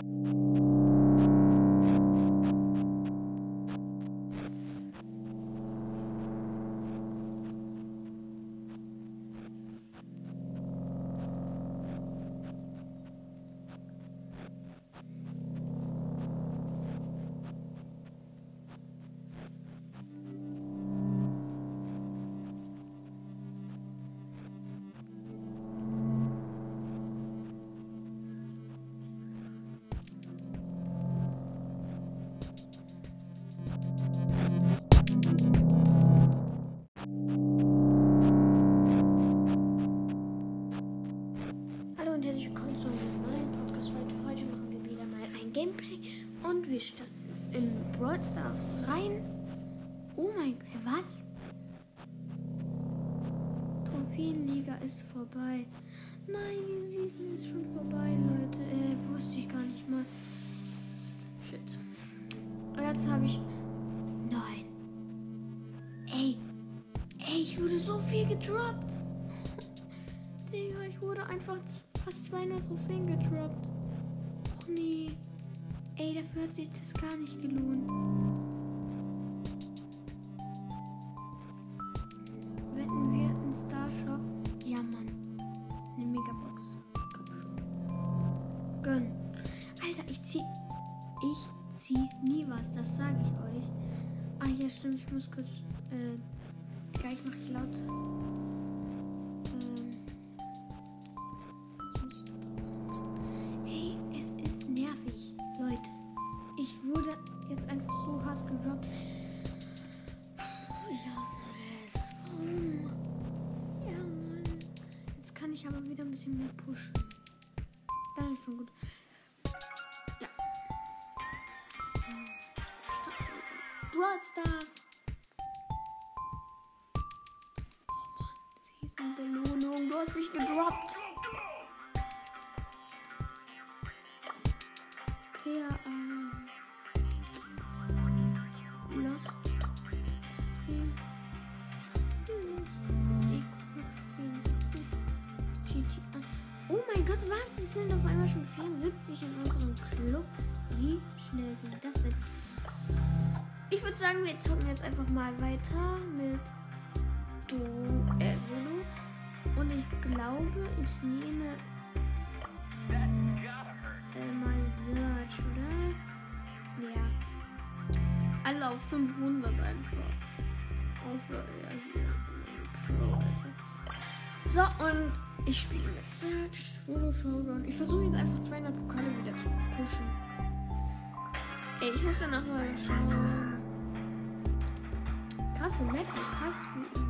Hallo ich aber wieder ein bisschen mehr pushen. Das ist schon gut. Ja. Brawl Stars. Oh wir zocken jetzt einfach mal weiter mit Du äh. Und ich glaube, ich nehme äh, mal Search, oder? Ja. Alle auf 500 einfach. Außer er hier. So, und ich spiele mit Search. Ich versuche jetzt einfach 200 Pokale wieder zu pushen. Ich muss danach mal schauen. Krasse Map, krass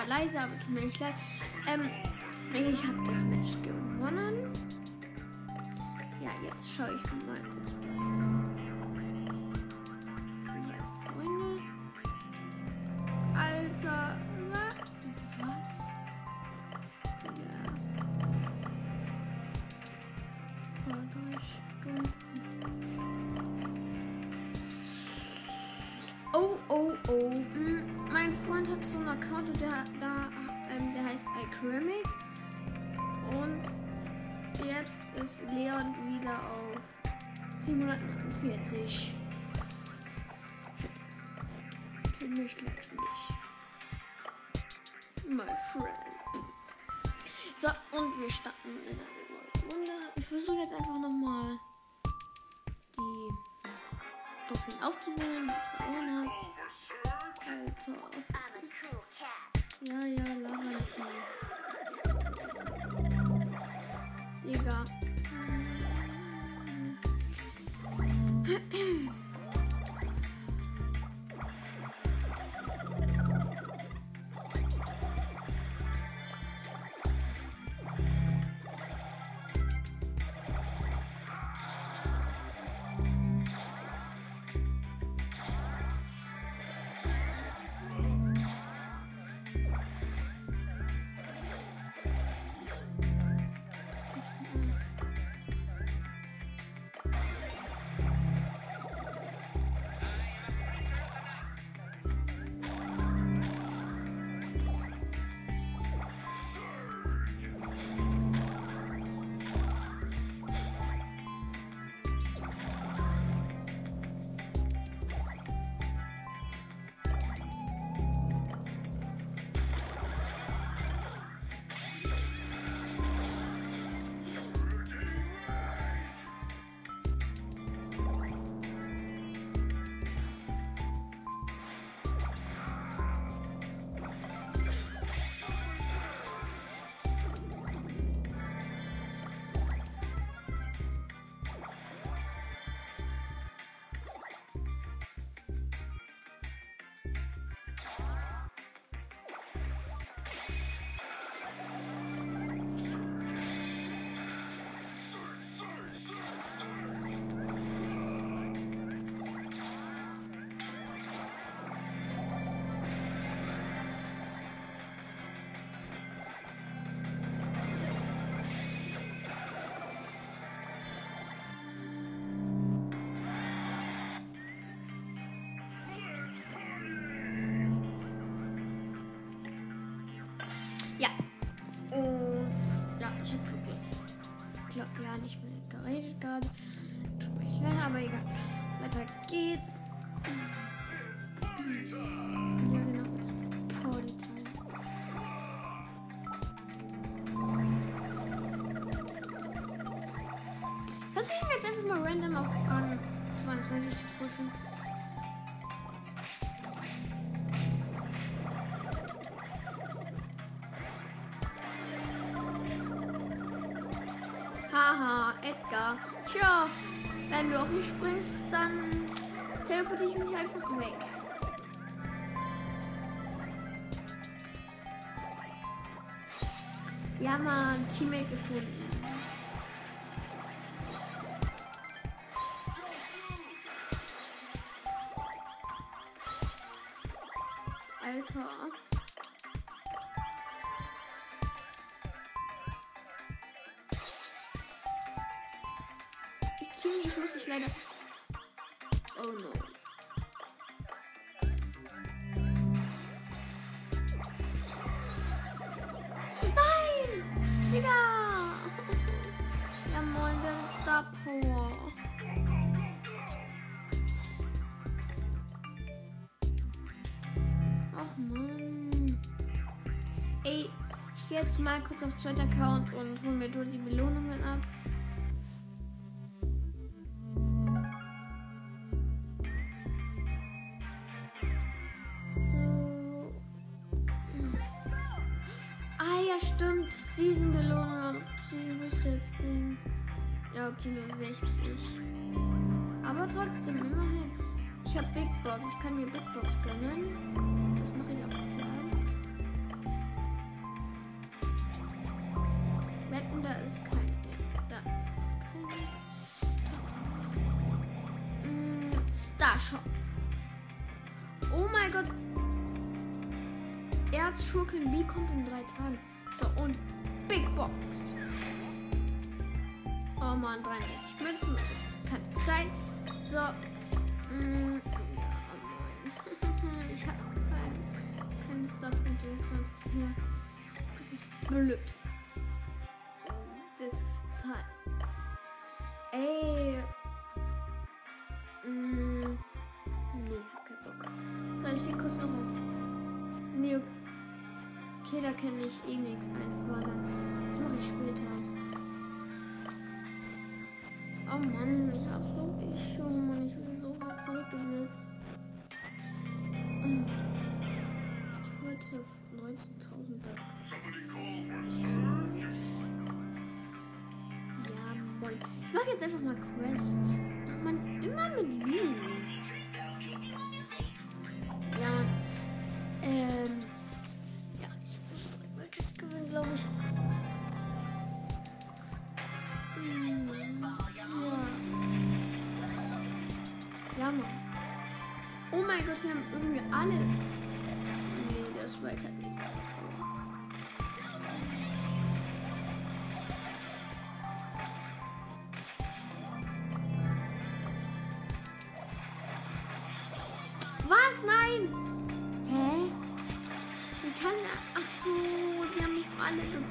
war leise, aber tut mir nicht leid. Ähm, ich habe das Match gewonnen. Ja, jetzt schaue ich mal kurz was. Ja, Freunde. Alter, was? Was? Ja. Oh, oh, oh. Hm, Mein Freund hat so einen Account und der, 749. Für 22 zu pushen. Haha, Edgar. Tja, wenn du auf mich springst, dann teleportiere ich mich einfach weg. Ja, Mann, Teammate gefunden. Mal kurz auf zweiter Account und hol mir dort die Belohnungen Shop. Oh mein Gott. Erzschurken, wie kommt in drei Tagen? So, und Big Box. Oh man, 63 Münzen. Kann nicht sein. So. Mm, ja, moin. ich habe kein, keine Starpunkte. Das ist nur- das ist blöd.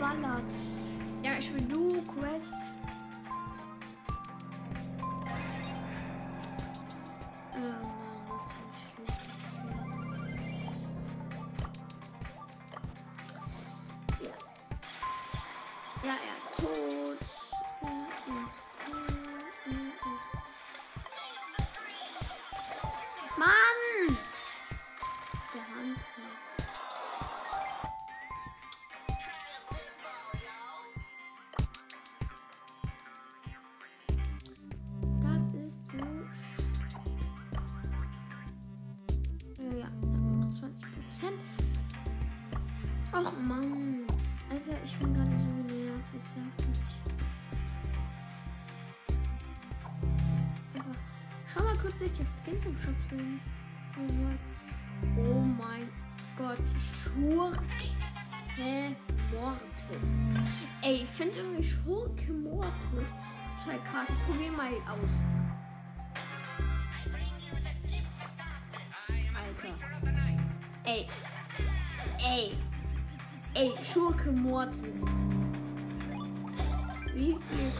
Lala. Schupfen. Oh mein Gott, Schurke Mortis. Ey, ich finde irgendwie Schurke Mortis total krass. Ich probiere mal aus. Alter. Ey. Ey. Ey, Schurke Mortis. Wie viel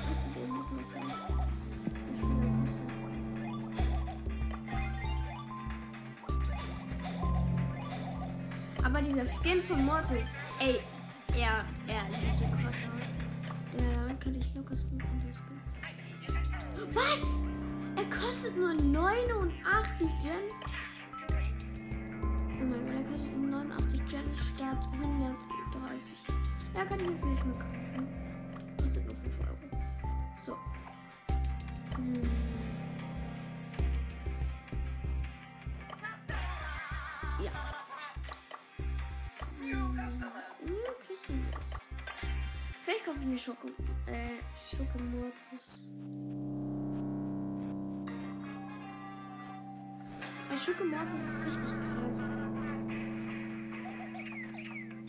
Schicke Mortis ist richtig krass.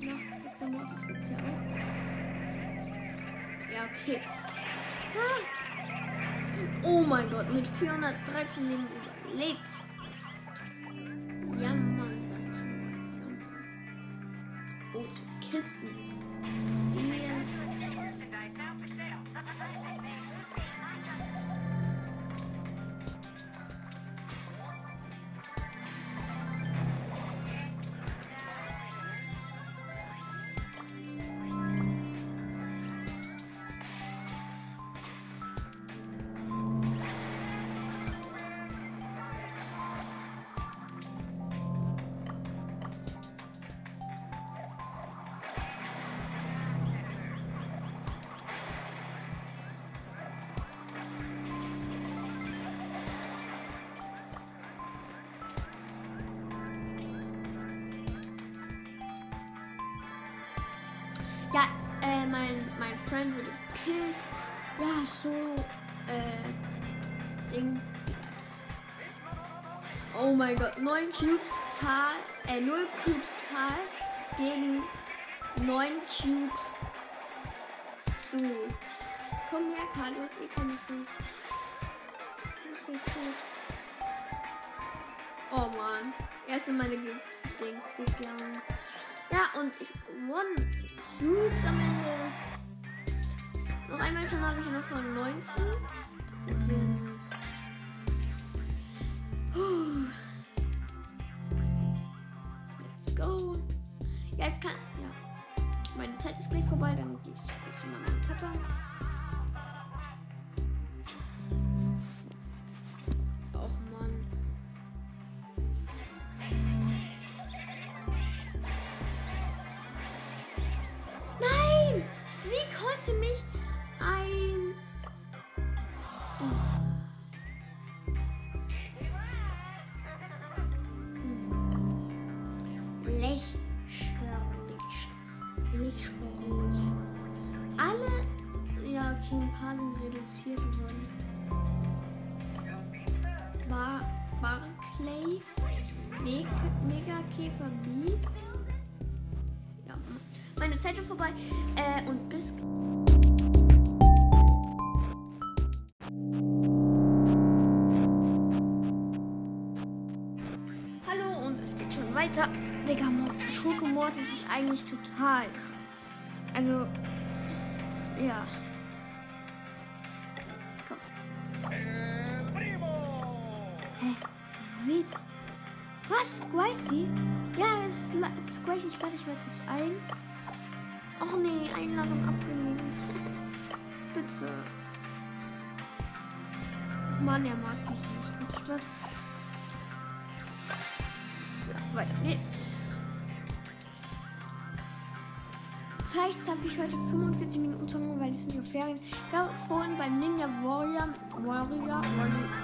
Nachkrieger Mortis gibt's ja auch. Ja, okay. Ah. Oh mein Gott, mit 413 Leben überlebt. Ja, Mann, sag ich mal. Oh, Kisten. Prime wurde gekillt. Ja, so. Äh. Ding. Oh mein Gott. 9 Cubes Karl. Äh, 0 Cubes Karl gegen 9 Cubes Stu. Komm her, Carlos. Ich kann nicht. Okay, cool. Oh man. Erst in meine Gegend. Meg Megakäfer B. Ja, meine Zeit ist vorbei. Äh, und bis. Hallo und es geht schon weiter. Digga, Schokomord ist eigentlich total. Also, ja. 45 Minuten zocken, weil es sind ja Ferien. Ich war vorhin beim Ninja Warrior, Warrior,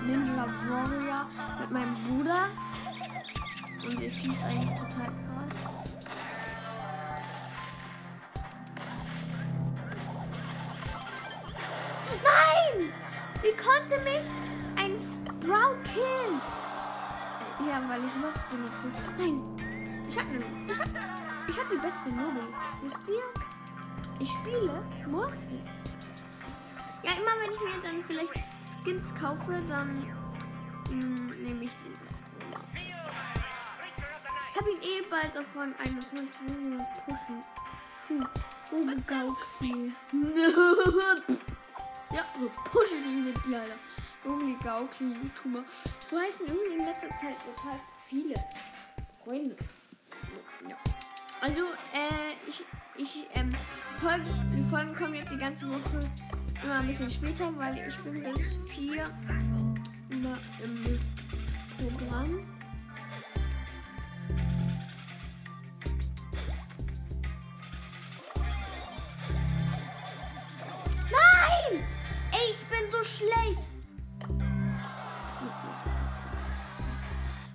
Ninja Warrior mit meinem Bruder. Und ich schieße eigentlich total krass. Nein! Wie konnte mich ein Sprout killen? Äh, Ja, weil ich los bin. Nein! Ich hab, ich hab, ich hab die beste Lobby. Wisst ihr? Ich spiele Mortis. Ja, immer wenn ich mir dann vielleicht Skins kaufe, dann mm, nehme ich den. Ich habe ihn eh bald davon 21 Minuten pushen. Hm. Oh, Gaukli. ja, so pushen die mit dir, Alter. Irgendwie Gaukli, YouTuber. So heißen irgendwie in letzter Zeit total viele Freunde. Ja. Also, äh, ich, ich, ähm, Folgen, die Folgen kommen jetzt die ganze Woche immer ein bisschen später, weil ich bin bis vier immer im Programm. Nein! Ich bin so schlecht.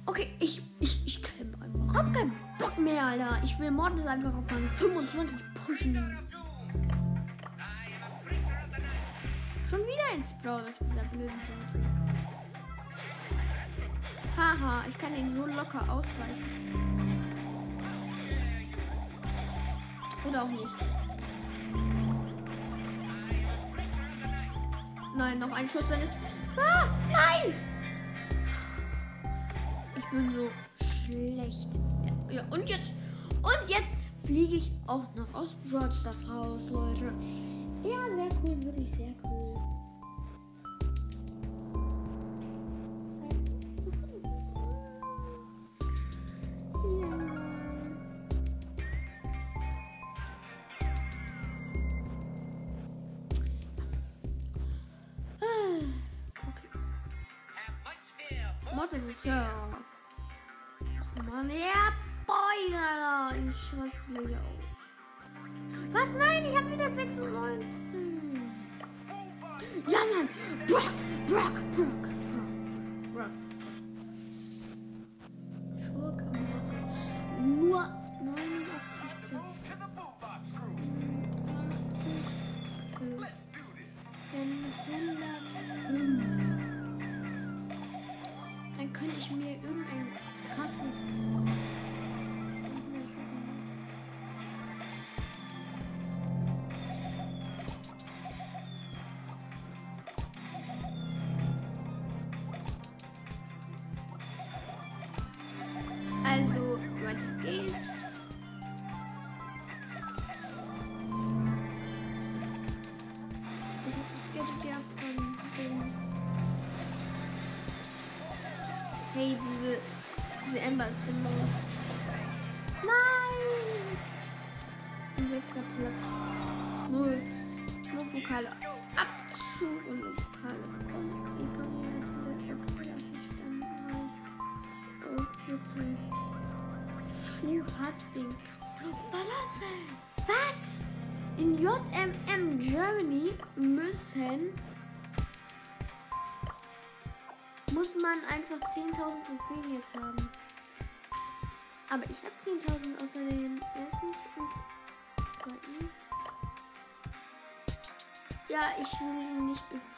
Okay, ich, ich, ich klemm einfach. Keinen Bock mehr, Alter. Ich will Mordes einfach auf einen 25 pushen. Schon wieder ein Sprout auf dieser blöden Seite. Haha, ich kann ihn so locker ausweichen. Oder auch nicht. Nein, noch ein Schuss, dann ist. Ah, nein! Ich bin so schlecht. Ja, und jetzt. Und jetzt fliege ich auch noch aus Broads das Haus, Leute. Ja, sehr cool, wirklich sehr cool. Ja. Ah. Ach Mann, ja, Alter. Ich raste hier auf. Was? Nein, ich habe wieder 96. Ja, Mann. Brock, Brock, Brock,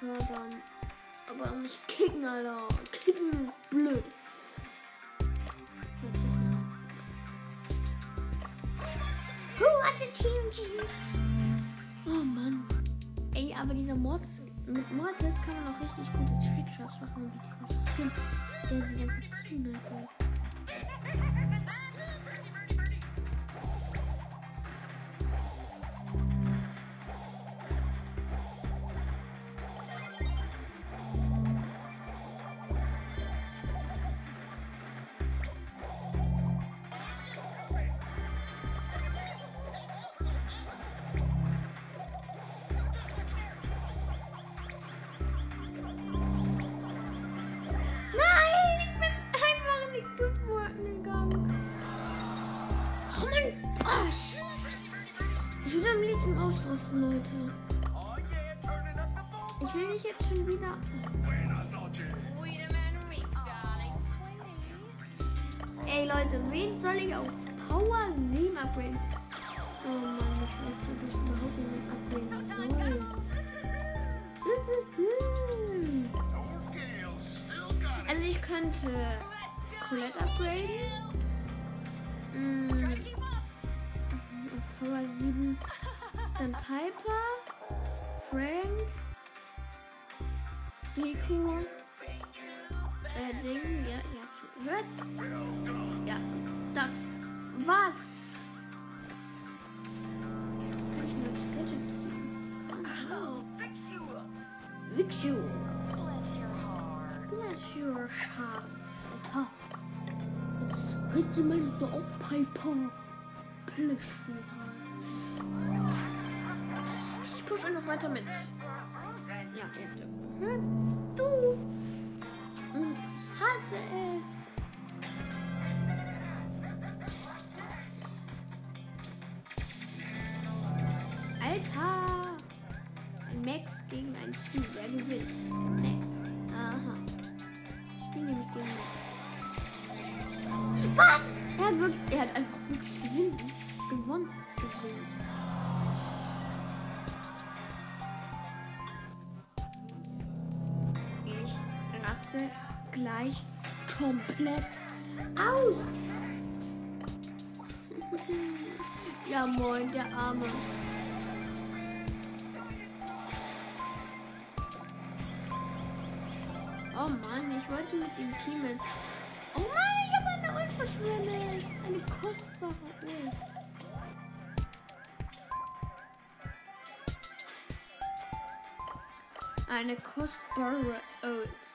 nicht befördern. Aber nicht kicken, Alter. Kicken ist blöd. Who was a TMG? Oh Mann. Ey, aber dieser Mortis, mit Mortis kann man auch richtig gute Trickshots machen wie diesen Skin. Der sieht einfach zu nice aus. Your hearts. Ich push einfach weiter mit. Ja, ihr habt gehört. Du. Und hasse es. Alter! Ein Max gegen einen Stu. Komplett aus. ja, moin, der Arme. Oh Mann, ich wollte mit ihm teamen. Oh Mann, ich habe eine Ult verschwendet. Eine kostbare Ult. Eine kostbare Ult.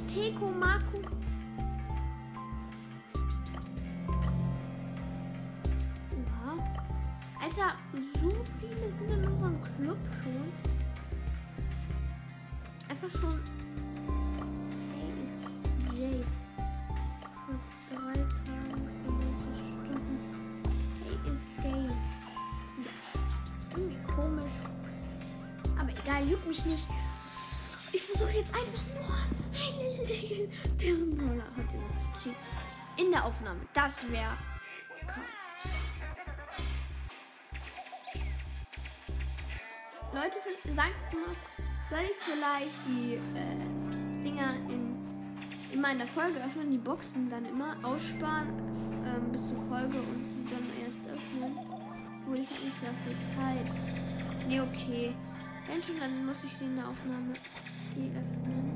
Nicht Teko Marco. Oha. Alter, so viele sind in unserem Club schon. Einfach schon. Hey, ist Jay. Vor drei Tagen, 95 Stunden. Hey, ist gay. Ja. juckt mich nicht. Ich versuche jetzt einfach nur In der Aufnahme. Das wäre krass. Leute, sagt mal, soll ich vielleicht die äh, Dinger in, immer in der Folge öffnen, die Boxen dann immer aussparen ähm, bis zur Folge und die dann erst öffnen? Obwohl ich nicht viel Zeit. Nee, okay. Wenn schon, dann muss ich sie in der Aufnahme die öffnen.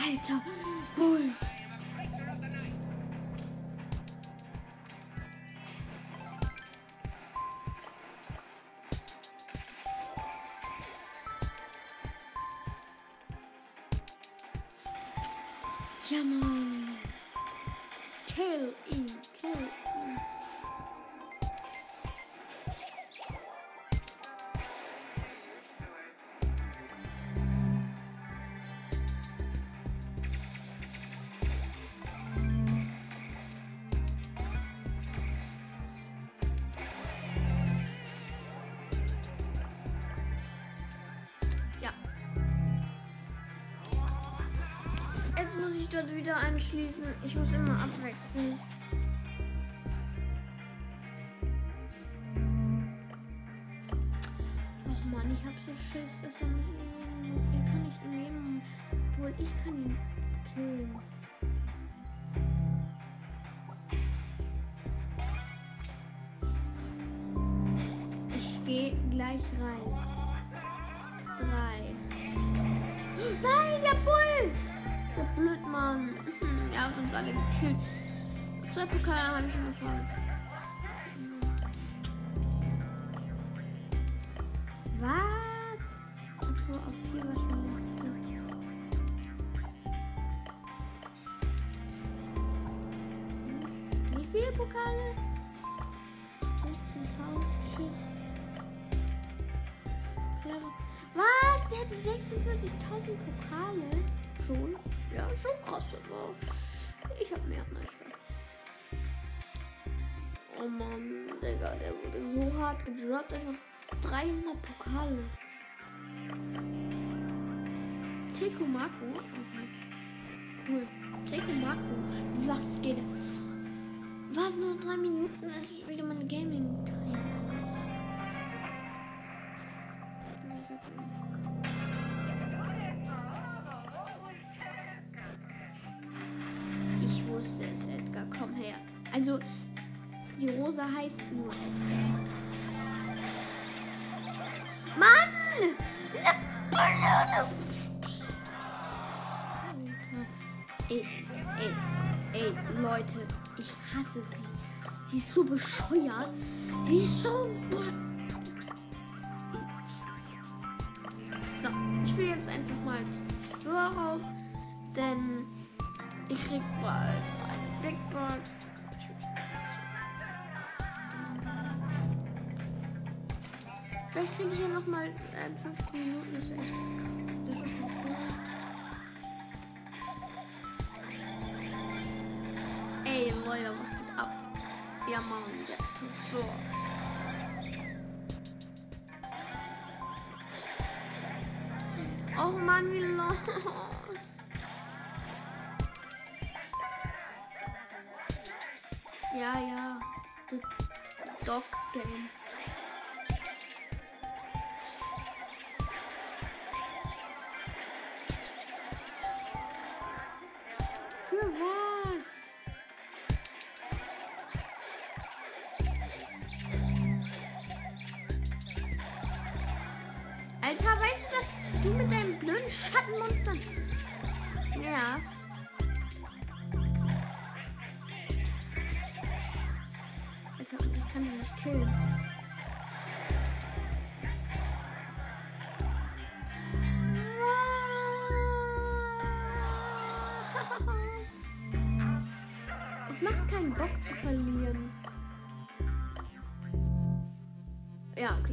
Alter, Bull. Anschließen. Ich muss immer abwechseln. Digga, der wurde so hart gedroppt. Einfach 300 Pokale. Teko. Okay. Cool. Teko Mako. Was geht? Was? Nur drei Minuten ist wieder meine Gaming-Time. Ey, ey, ey, Leute. Ich hasse sie. Sie ist so bescheuert. Sie ist so... So, ich spiele jetzt einfach mal so raus, denn ich krieg bald eine Big Box. Vielleicht kriege ich ja noch mal äh, 15 Minuten. Ey, Leute, was geht ab? Ja,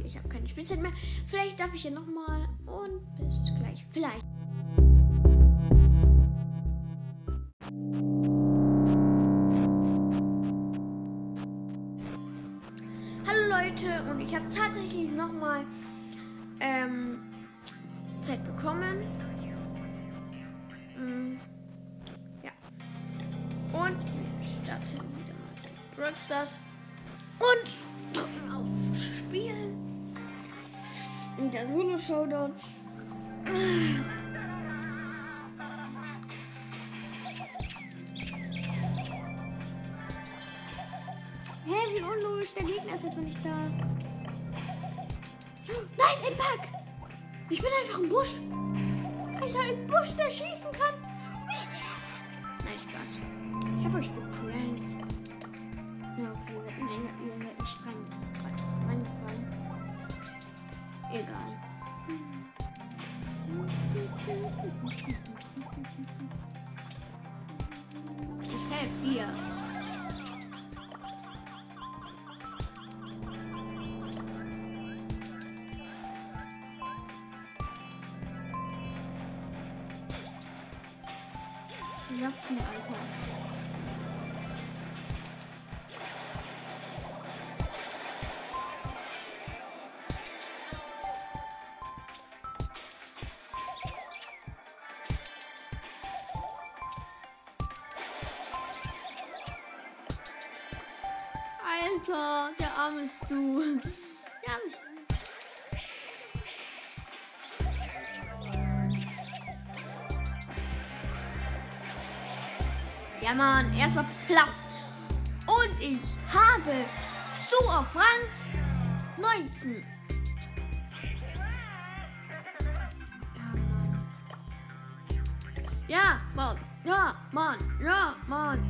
ich habe keine Spielzeit mehr. Vielleicht darf ich hier nochmal Alter, der arme du. Ja, ja, Mann, erster Platz. Und ich habe so auf Rang 19. Ja, Mann. Ja, Mann. Ja, Mann. Ja, Mann.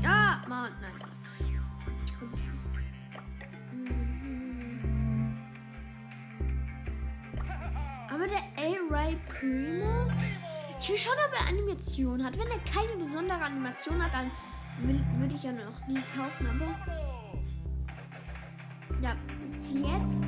Ich will ob er Animation hat. Wenn er keine besondere Animation hat, dann würde ich ja noch nie kaufen. Aber ja, jetzt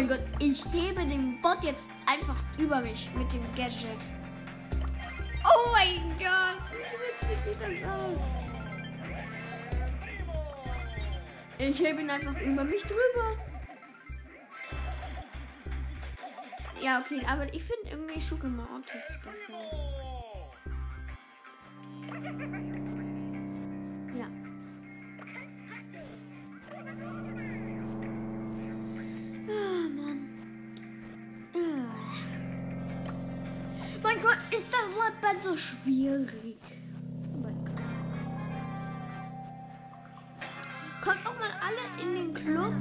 mein Gott, ich hebe den Bot jetzt einfach über mich mit dem Gadget. Oh mein Gott, wie witzig sieht das aus. Ich hebe ihn einfach über mich drüber. Ja, okay, aber ich finde irgendwie Sugar Mortis besser. Mein Gott, ist das Weapon so schwierig. Oh mein Gott. Kommt auch mal alle in den Club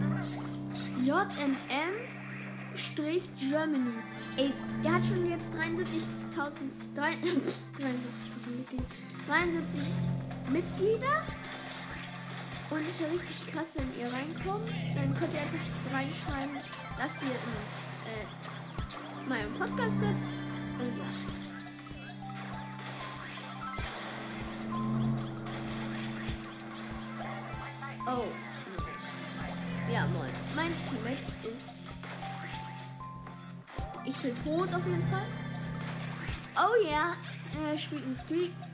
JMM Strich Germany. Ey, der hat schon jetzt 73.000 drei- 73.000 Mitglieder. 73 Mitglieder. Und es ist richtig krass, wenn ihr reinkommt. Dann könnt ihr einfach reinschreiben, dass ihr äh, meinem Podcast seid. Oh. Ja, moin. Mein Teammate ist. Ich bin tot auf jeden Fall. Oh ja, er spielt ein Squeak.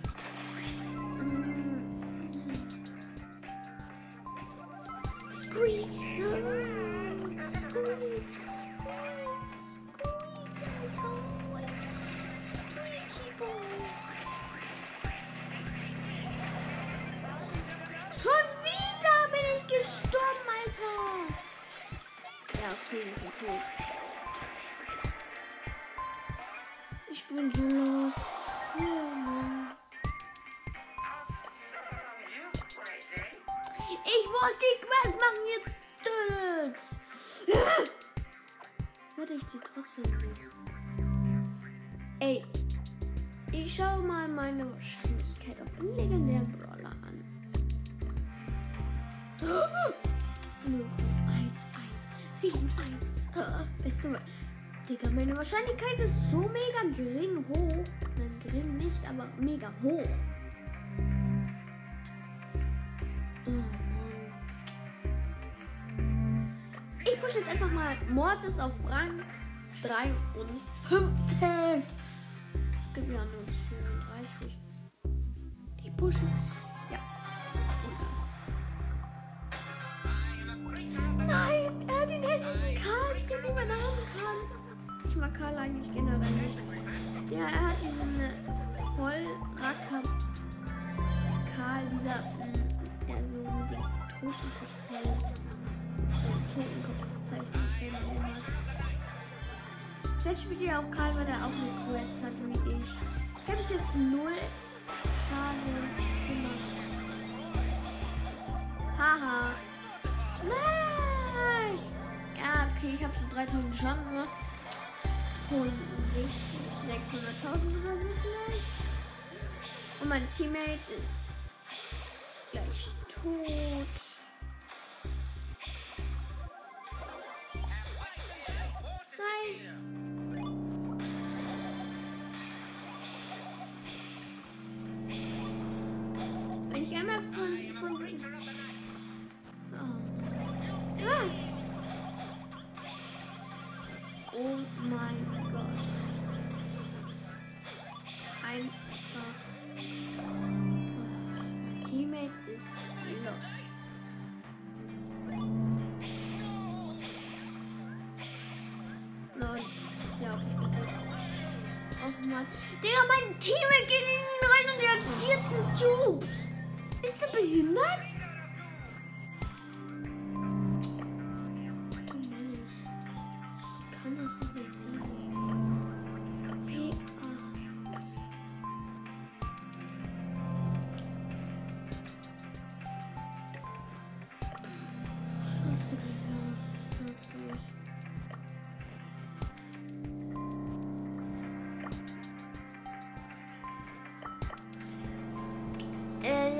Wahrscheinlichkeit ist so mega gering hoch. Nein, gering nicht, aber mega hoch. Oh. Ich pushe jetzt einfach mal Mortis auf Rang 53. Es gibt ja nur 34. Ich pushe. Karl eigentlich generell. Ja, er hat diesen äh, Vollracker Karl, dieser, mh, der so mit dem Totenkopfzeichen, Totenkopfzeichen. Vielleicht spielt ihr auch Karl, weil er auch eine Quest hat wie ich. Ich habe jetzt null Schaden gemacht. Haha. Nein! Ja, okay, ich habe so 3000 Schaden gemacht. Von sich 600.000 oder so vielleicht. Und mein Teammate ist gleich tot.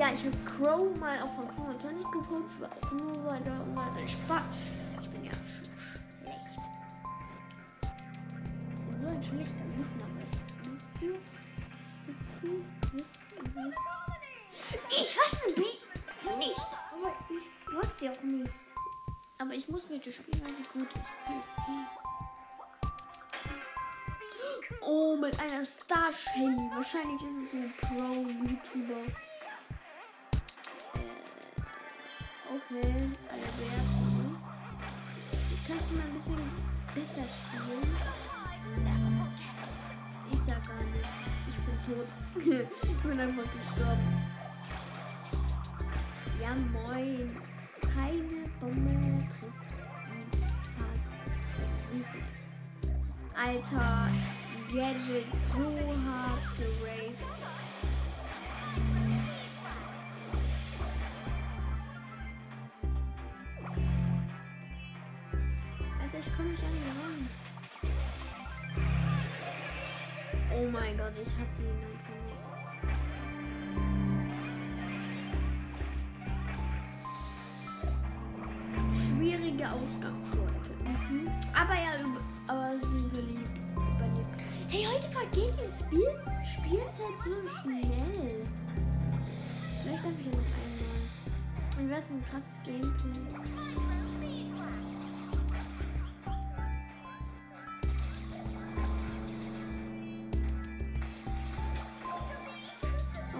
Ja, ich habe Crow mal auf von 25 gepumpt, aber auch nur weiter und weiter Spaß. Ich bin ja schlecht. Und so ein schlechter Lügner bist. Bist du? Bist du? Bist du? Bist Ich hasse B nicht, aber ich mag sie auch nicht. Aber ich muss mit ihr spielen, weil sie gut ist. Oh, mit einer Star Shelly. Wahrscheinlich ist es ein Pro-YouTuber. Alter, Gadget so krasses Gameplay.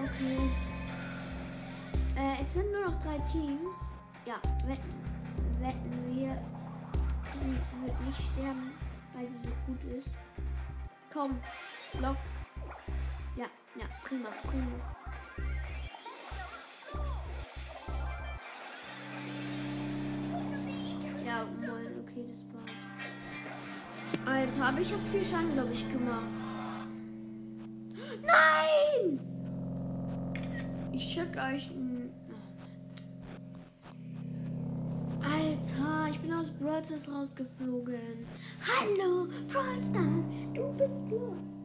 Okay. Äh, es sind nur noch drei Teams. Ja, wetten, wetten wir. Sie wird nicht sterben, weil sie so gut ist. Komm, lock. Ja, ja, prima, prima. Alter, aber ich habe viel Schaden, glaube ich, gemacht. Nein! Ich check euch. Alter, ich bin aus Brawl Stars rausgeflogen. Hallo, Brawl Stars, du bist los.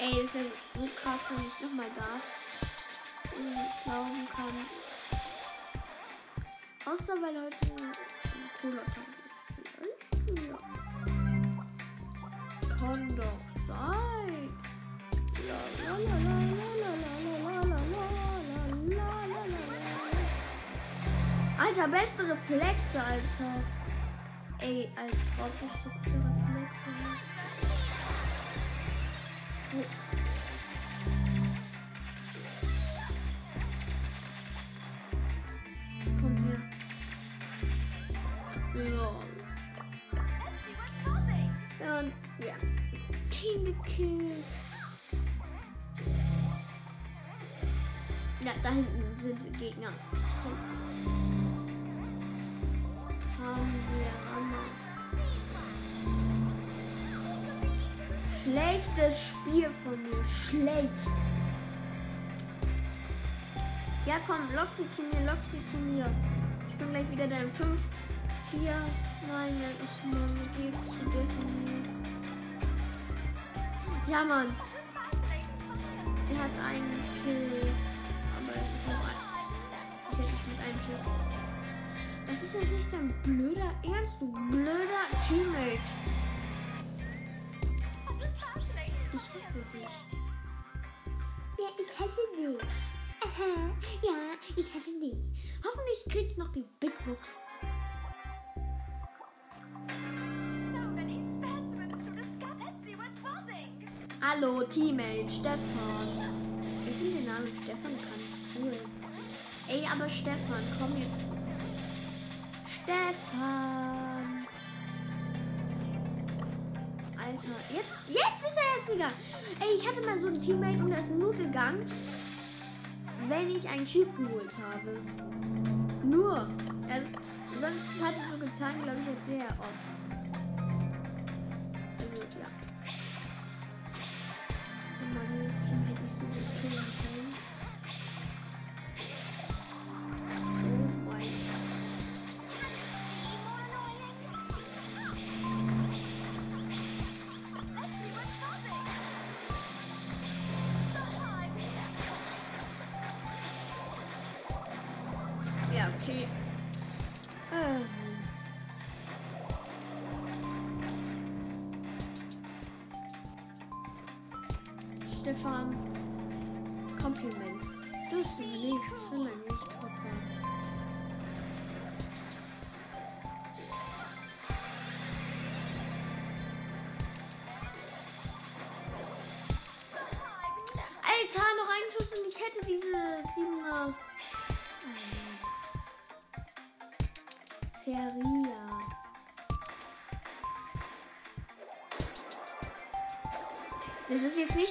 Ey, das wäre so krass, wenn ich nochmal da Und kann. Außer weil heute ein cooler Tag ist. Ja. Kann doch sein. La, la, la, la. Alter, bessere Flexe, Alter. Ey, als ob ich so komm, lock sie zu mir, lock sie zu mir. Ich bin gleich wieder dein 5, 4, nein, ja, ach man, mir geht's zu definiert. Ja, Mann, sie hat einen Hallo, Teammate, Stefan. Ich finde den Namen Stefan ganz cool. Ey, aber Stefan, komm jetzt. Stefan. Alter, jetzt, jetzt ist er erst wieder. Ey, ich hatte mal so einen Teammate und der ist nur gegangen, wenn ich einen Chip geholt habe. Nur. Er, sonst hat er so getan, glaube ich, als wäre er off.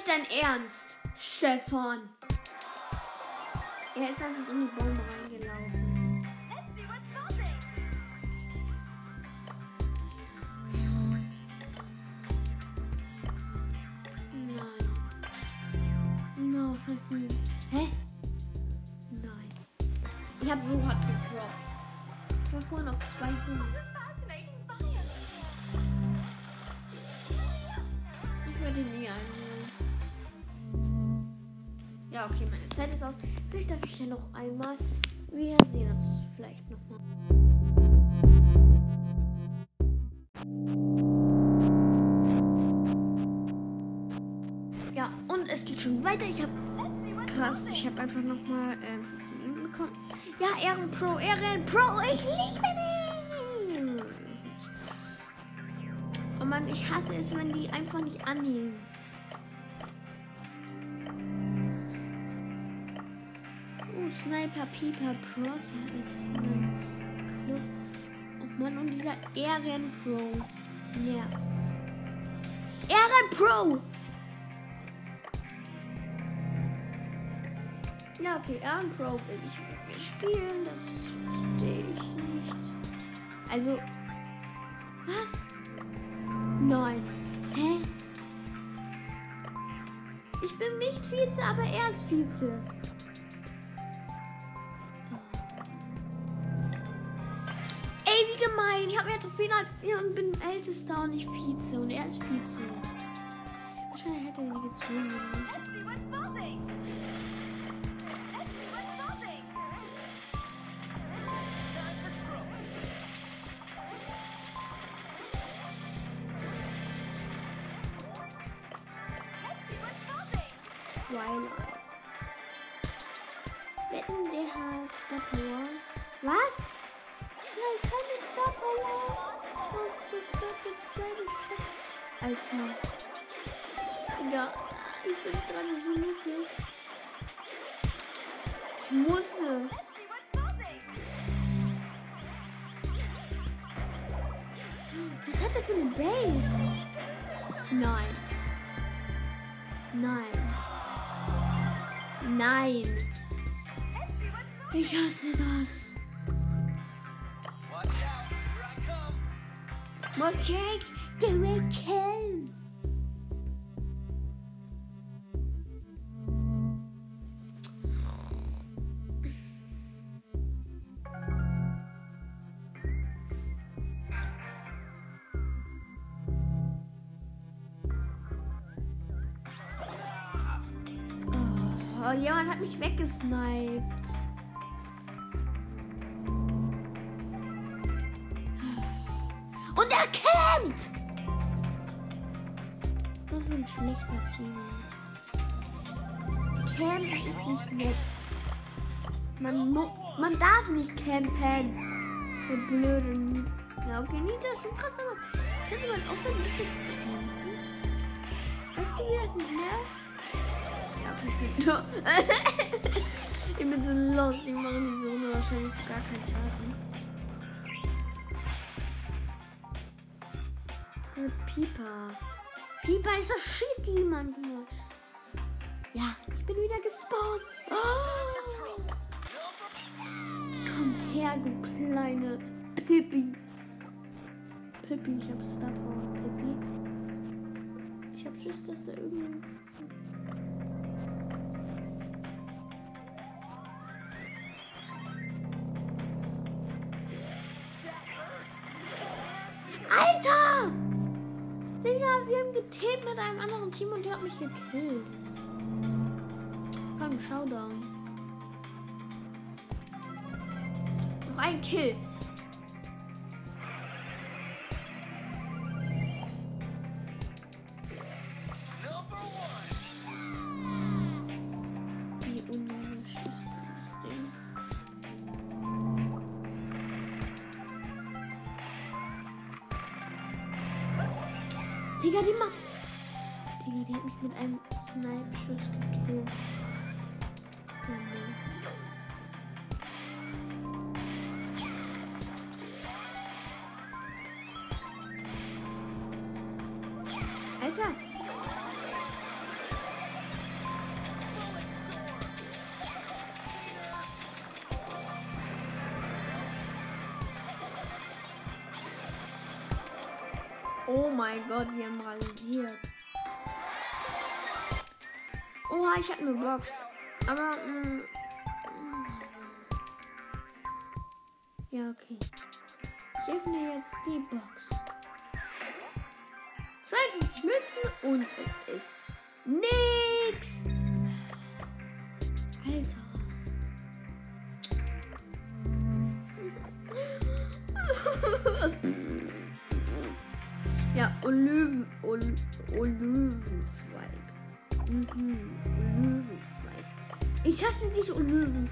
Dein Ernst, Stefan. Er ist einfach in die Bombe reingelaufen. Ja, okay, meine Zeit ist aus. Vielleicht darf ich ja noch einmal. Wir sehen uns vielleicht nochmal. Ja, und es geht schon weiter. Ich habe krass, ich habe einfach nochmal ähm, 15 Minuten bekommen. Ja, Ehrenpro, Ehrenpro, ich liebe dich! Oh Mann, ich hasse es, wenn die einfach nicht annehmen. Sniper Pieper Pro ist ein Club. Oh Mann, und dieser Ehrenpro nervt. Ehrenpro! Ja, okay, Ehrenpro will ich mit spielen, das verstehe ich nicht. Also, was? Nein. Hä? Ich bin nicht Vize, aber er ist Vize. Ich Trophäen als er und bin ältester und nicht Vize. Und er ist Vize. Wahrscheinlich hätte er sie gezwungen. Was hat er für eine Base? Nein. Nein. Nein. Let's see what's buzzing. Ich hasse das. Watch out, here I come. Okay, du will killen. Oh, weggesniped. Und er campt! Das ist ein schlechter Team. Campen ist nicht nett. Man, man darf nicht campen. Der blöde. Ja, okay, Nita ist schon krass, aber könnte man auch ein bisschen campen? Weißt du, wie das nervt? Ich bin, ich so lost. Die machen die Zone wahrscheinlich gar keinen Schaden. Eine Pieper. Pieper ist so shitty manchmal. Ja, ich bin wieder gespawnt. Oh. Komm her, du kleine Pippi. Pippi, ich hab Star Power. Pippi. Ich hab Schiss, dass da irgendwie... Team und der hat mich gekillt. Komm, Showdown. Noch ein Kill. Box. Aber,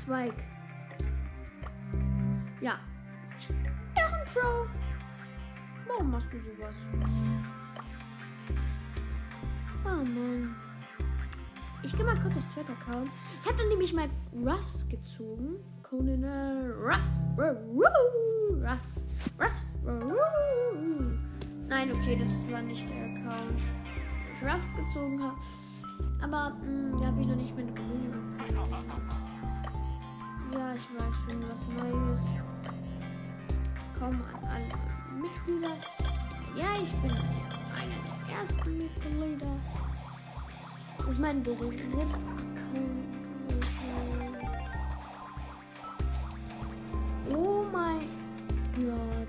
Olivenzweig. Ja. Ehrenpro. Warum machst du sowas? Oh Mann. Ich gehe mal kurz auf Twitter kauen. Ich habe dann nämlich mal Ruffs gezogen. Conan äh, Ruffs. Ruffs. Ruffs. Nein, okay, das war nicht der Account, ich Ruffs gezogen habe. Aber mh, da habe ich noch nicht meine Belohnung bekommen. Ja, ich weiß schon was Neues. Komm an alle Mitglieder. Ja, ich bin einer der ersten Mitglieder. Das ist mein dritter Oh mein Gott.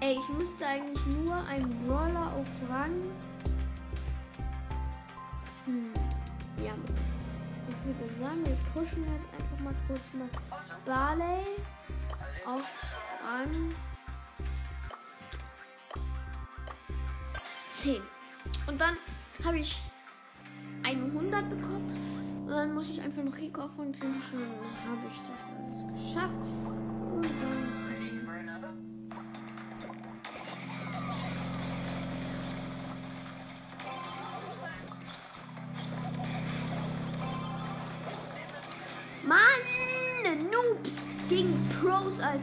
Ey, ich müsste eigentlich nur einen Brawler auf Rang. Hm. Ja. Würde sagen, wir pushen jetzt einfach mal kurz mal Barley auf Rang 10. Und dann habe ich 100 bekommen. Und dann muss ich einfach noch auf und sind schon habe ich das alles geschafft.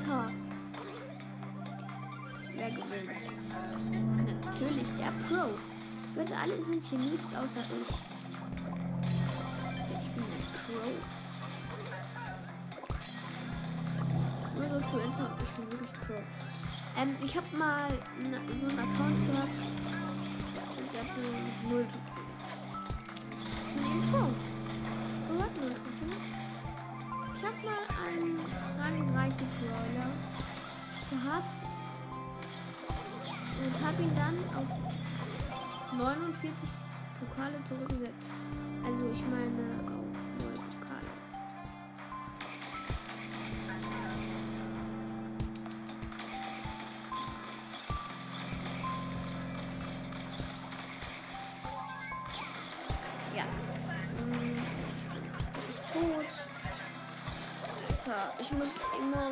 Alter. Wer gewinnt? Natürlich der Pro. Bitte, alle sind hier Noobs außer ich. Ich bin ein Pro. Nur so zur Info, ich bin wirklich Pro. Ähm, ich hab mal n- so einen Account gehabt. Und der hatte null Trophäen. Ich bin ein Pro. 49 Pokale zurückgesetzt. Also ich meine auf 9 Pokale. Ja. Mm, Ich bin tot. Alter, ich muss immer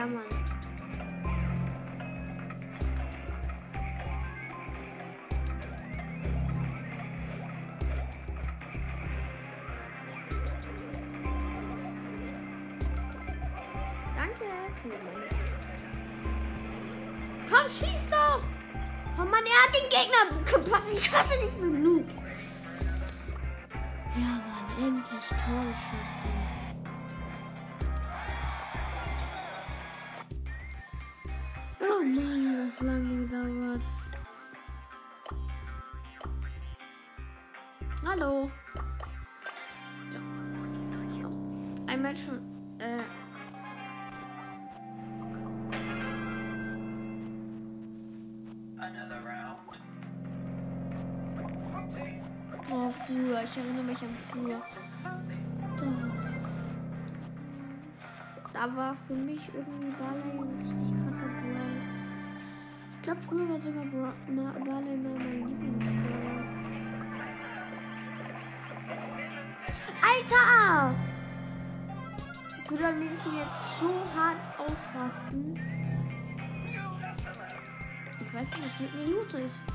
Ja, Mann. Danke Komm, schieß doch! Oh Mann, er hat den Gegner gepasst. Ich hasse diese gedauert. Hallo. So. Einmal schon. Äh. Oh früher. Ich erinnere mich an früher. Da, war für mich irgendwie Barley ein richtig krasser Brawler. Ich glaube, früher war sogar Barley mein Lieblingsbrawler. Alter! Ich würde am liebsten jetzt so hart ausrasten. Ich weiß nicht, was mit mir los ist.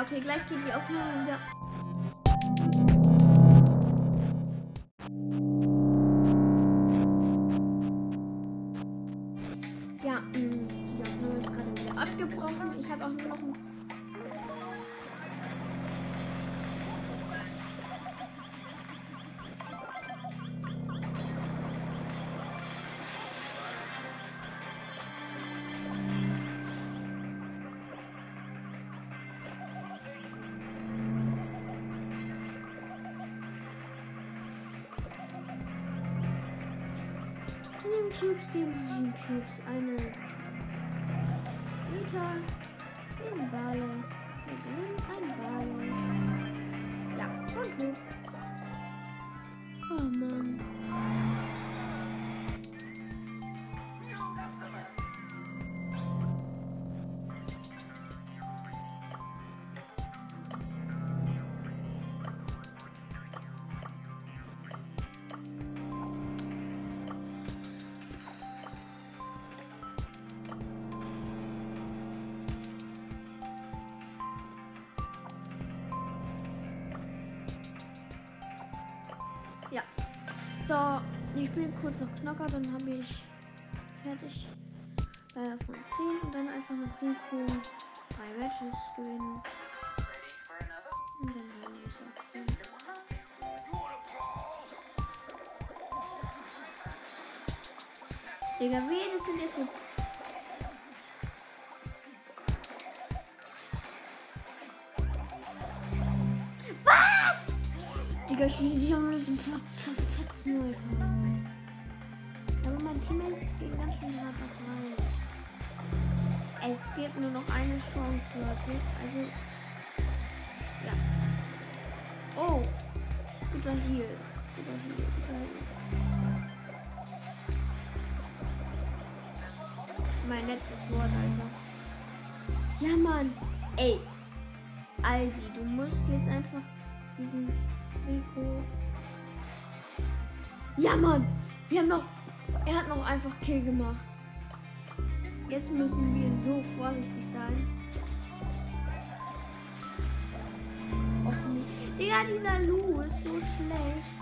Okay, gleich geht die Aufnahme wieder. Digga, wen ist denn jetzt so. Was? Digga, ich will die haben den Platz zerfetzen, Alter. Aber mein Teammates gehen ganz schön hart auf rein. Es gibt nur noch eine Chance, Leute. Also. Ja. Oh. Guter Heal. Guter Heal. Guter Heal. Mein letztes Wort, Alter. Ja, Mann. Ey. Aldi, du musst jetzt einfach diesen Rico. Ja, Mann. Wir haben noch. Er hat noch einfach Kill gemacht. Jetzt müssen wir so vorsichtig sein. Och nee. Digga, dieser Lu ist so schlecht.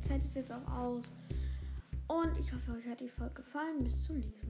Gaming-Zeit ist jetzt auch aus. Und ich hoffe, euch hat die Folge gefallen. Bis zum nächsten Mal.